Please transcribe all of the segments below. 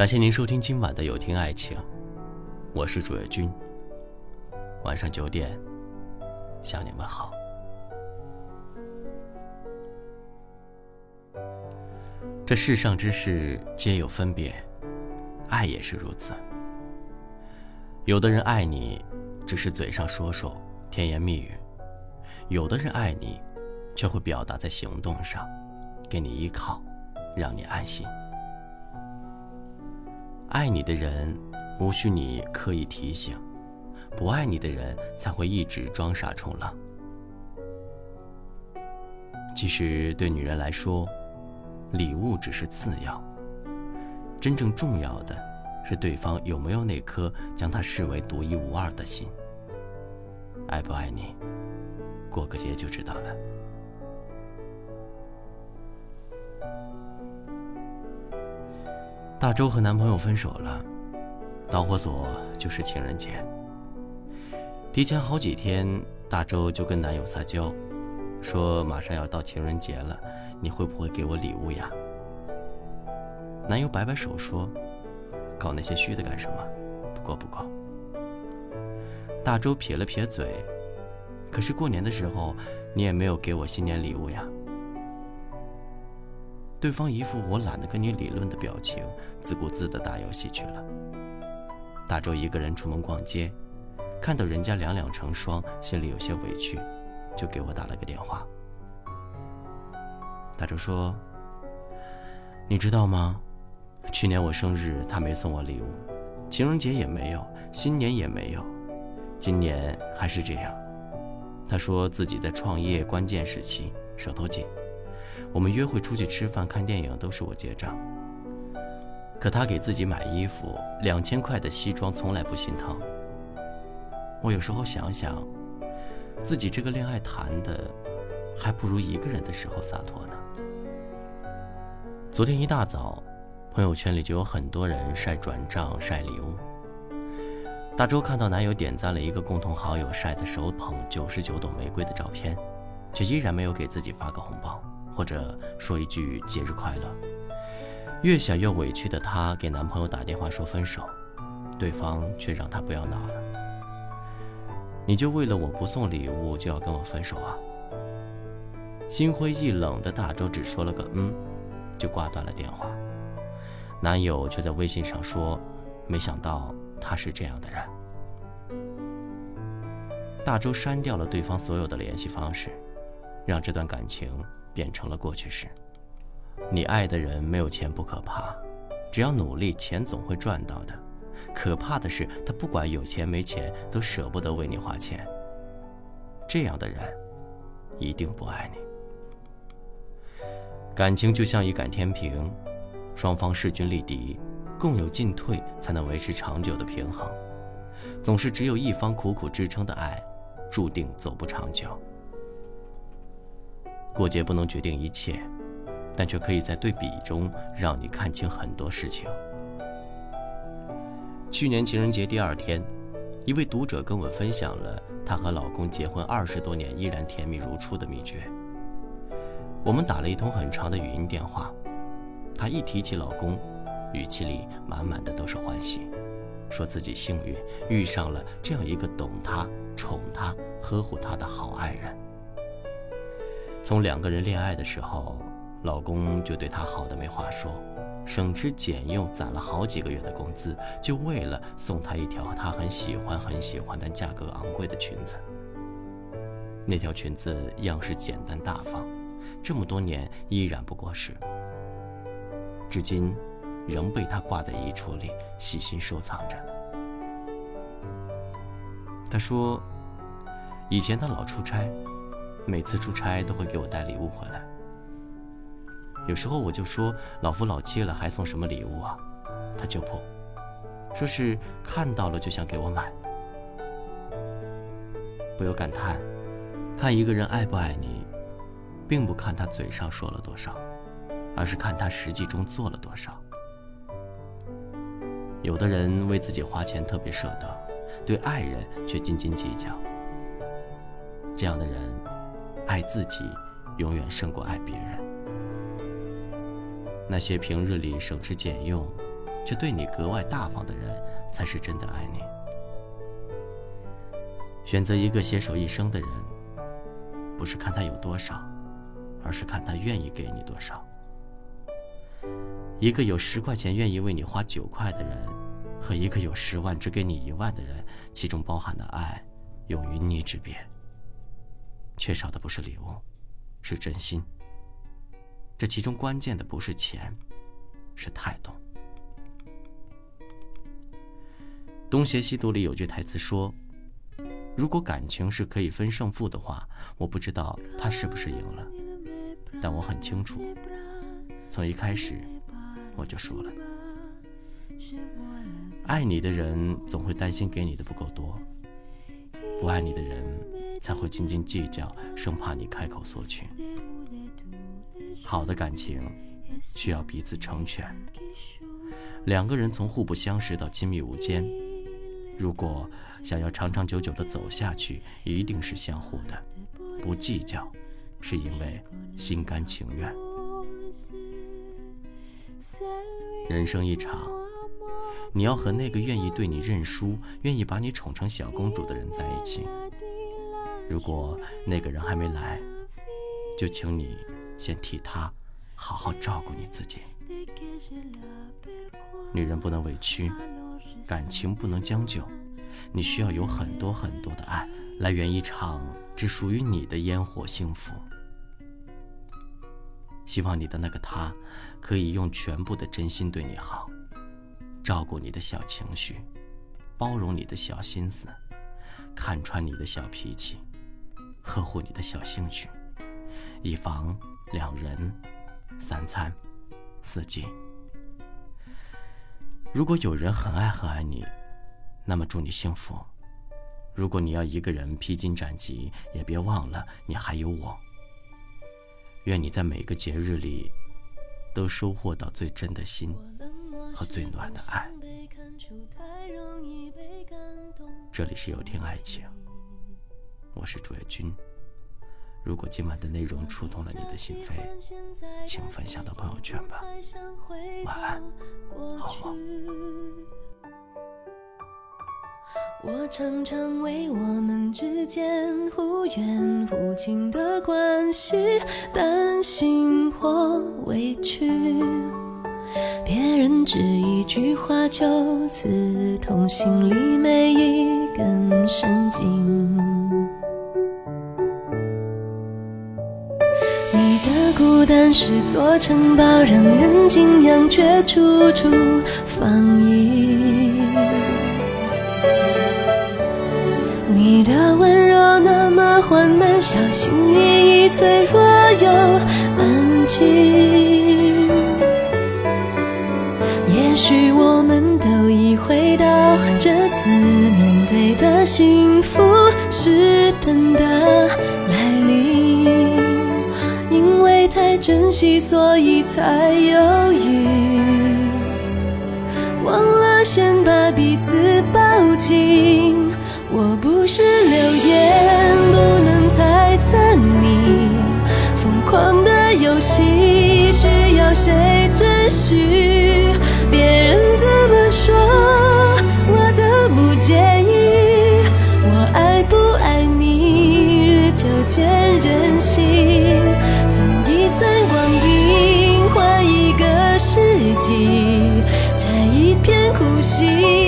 感谢您收听今晚的有听爱情，我是主页君。晚上九点，向你们好。这世上之事皆有分别，爱也是如此。有的人爱你，只是嘴上说说甜言蜜语；有的人爱你，却会表达在行动上，给你依靠，让你安心。爱你的人，无需你刻意提醒；不爱你的人，才会一直装傻充愣。其实，对女人来说，礼物只是次要，真正重要的是对方有没有那颗将她视为独一无二的心。爱不爱你，过个节就知道了。大周和男朋友分手了，导火索就是情人节。提前好几天，大周就跟男友撒娇，说马上要到情人节了，你会不会给我礼物呀？男友摆摆手说：“搞那些虚的干什么？不过不过。”大周撇了撇嘴：“可是过年的时候，你也没有给我新年礼物呀。”对方一副我懒得跟你理论的表情，自顾自地打游戏去了。大周一个人出门逛街，看到人家两两成双，心里有些委屈，就给我打了个电话。大周说：“你知道吗？去年我生日他没送我礼物，情人节也没有，新年也没有，今年还是这样。他说自己在创业关键时期，手头紧。”我们约会、出去吃饭、看电影都是我结账。可他给自己买衣服，两千块的西装从来不心疼。我有时候想想，自己这个恋爱谈的，还不如一个人的时候洒脱呢。昨天一大早，朋友圈里就有很多人晒转账、晒礼物。大周看到男友点赞了一个共同好友晒的手捧九十九朵玫瑰的照片，却依然没有给自己发个红包。或者说一句节日快乐。越想越委屈的她给男朋友打电话说分手，对方却让她不要闹了。你就为了我不送礼物就要跟我分手啊？心灰意冷的大周只说了个嗯，就挂断了电话。男友却在微信上说，没想到他是这样的人。大周删掉了对方所有的联系方式，让这段感情。变成了过去式。你爱的人没有钱不可怕，只要努力，钱总会赚到的。可怕的是，他不管有钱没钱，都舍不得为你花钱。这样的人，一定不爱你。感情就像一杆天平，双方势均力敌，共有进退，才能维持长久的平衡。总是只有一方苦苦支撑的爱，注定走不长久。过节不能决定一切，但却可以在对比中让你看清很多事情。去年情人节第二天，一位读者跟我分享了她和老公结婚二十多年依然甜蜜如初的秘诀。我们打了一通很长的语音电话，她一提起老公，语气里满满的都是欢喜，说自己幸运遇上了这样一个懂她、宠她、呵护她的好爱人。从两个人恋爱的时候，老公就对她好的没话说，省吃俭用攒了好几个月的工资，就为了送她一条她很喜欢很喜欢但价格昂贵的裙子。那条裙子样式简单大方，这么多年依然不过时，至今仍被她挂在衣橱里细心收藏着。她说，以前她老出差。每次出差都会给我带礼物回来，有时候我就说老夫老妻了还送什么礼物啊？他就不，说是看到了就想给我买。不由感叹，看一个人爱不爱你，并不看他嘴上说了多少，而是看他实际中做了多少。有的人为自己花钱特别舍得，对爱人却斤斤计较，这样的人。爱自己，永远胜过爱别人。那些平日里省吃俭用，却对你格外大方的人，才是真的爱你。选择一个携手一生的人，不是看他有多少，而是看他愿意给你多少。一个有十块钱愿意为你花九块的人，和一个有十万只给你一万的人，其中包含的爱，有云泥之别。缺少的不是礼物，是真心。这其中关键的不是钱，是态度。《东邪西毒》里有句台词说：“如果感情是可以分胜负的话，我不知道他是不是赢了，但我很清楚，从一开始我就输了。爱你的人总会担心给你的不够多，不爱你的人才会斤斤计较，生怕你开口索取。好的感情需要彼此成全，两个人从互不相识到亲密无间。”如果想要长长久久的走下去，一定是相互的，不计较，是因为心甘情愿。人生一场，你要和那个愿意对你认输、愿意把你宠成小公主的人在一起。如果那个人还没来，就请你先替他好好照顾你自己。女人不能委屈。感情不能将就，你需要有很多很多的爱，来圆一场只属于你的烟火幸福。希望你的那个他，可以用全部的真心对你好，照顾你的小情绪，包容你的小心思，看穿你的小脾气，呵护你的小兴趣，以防两人三餐四季。如果有人很爱很爱你，那么祝你幸福。如果你要一个人披荆斩棘，也别忘了你还有我。愿你在每个节日里，都收获到最真的心和最暖的爱。这里是有听爱情，我是朱月君。如果今晚的内容触动了你的心扉，请分享到朋友圈吧。晚安，好。我常常为我们之间忽远忽近的关系担心或委屈，别人只一句话就刺痛心里每一根神经。但是座城堡，让人敬仰，却处处防御。你的温柔那么缓慢，小心翼翼，脆弱又安静。也许我们都已回到这次面对的幸福是真的珍惜，所以才犹豫，忘了先把彼此抱紧。心，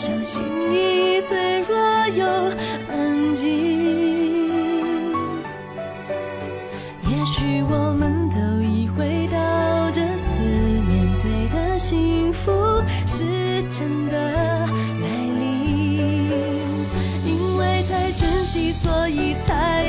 相信你脆弱又安静，也许我们都已回到这次面对的幸福是真的来临，因为太珍惜，所以才。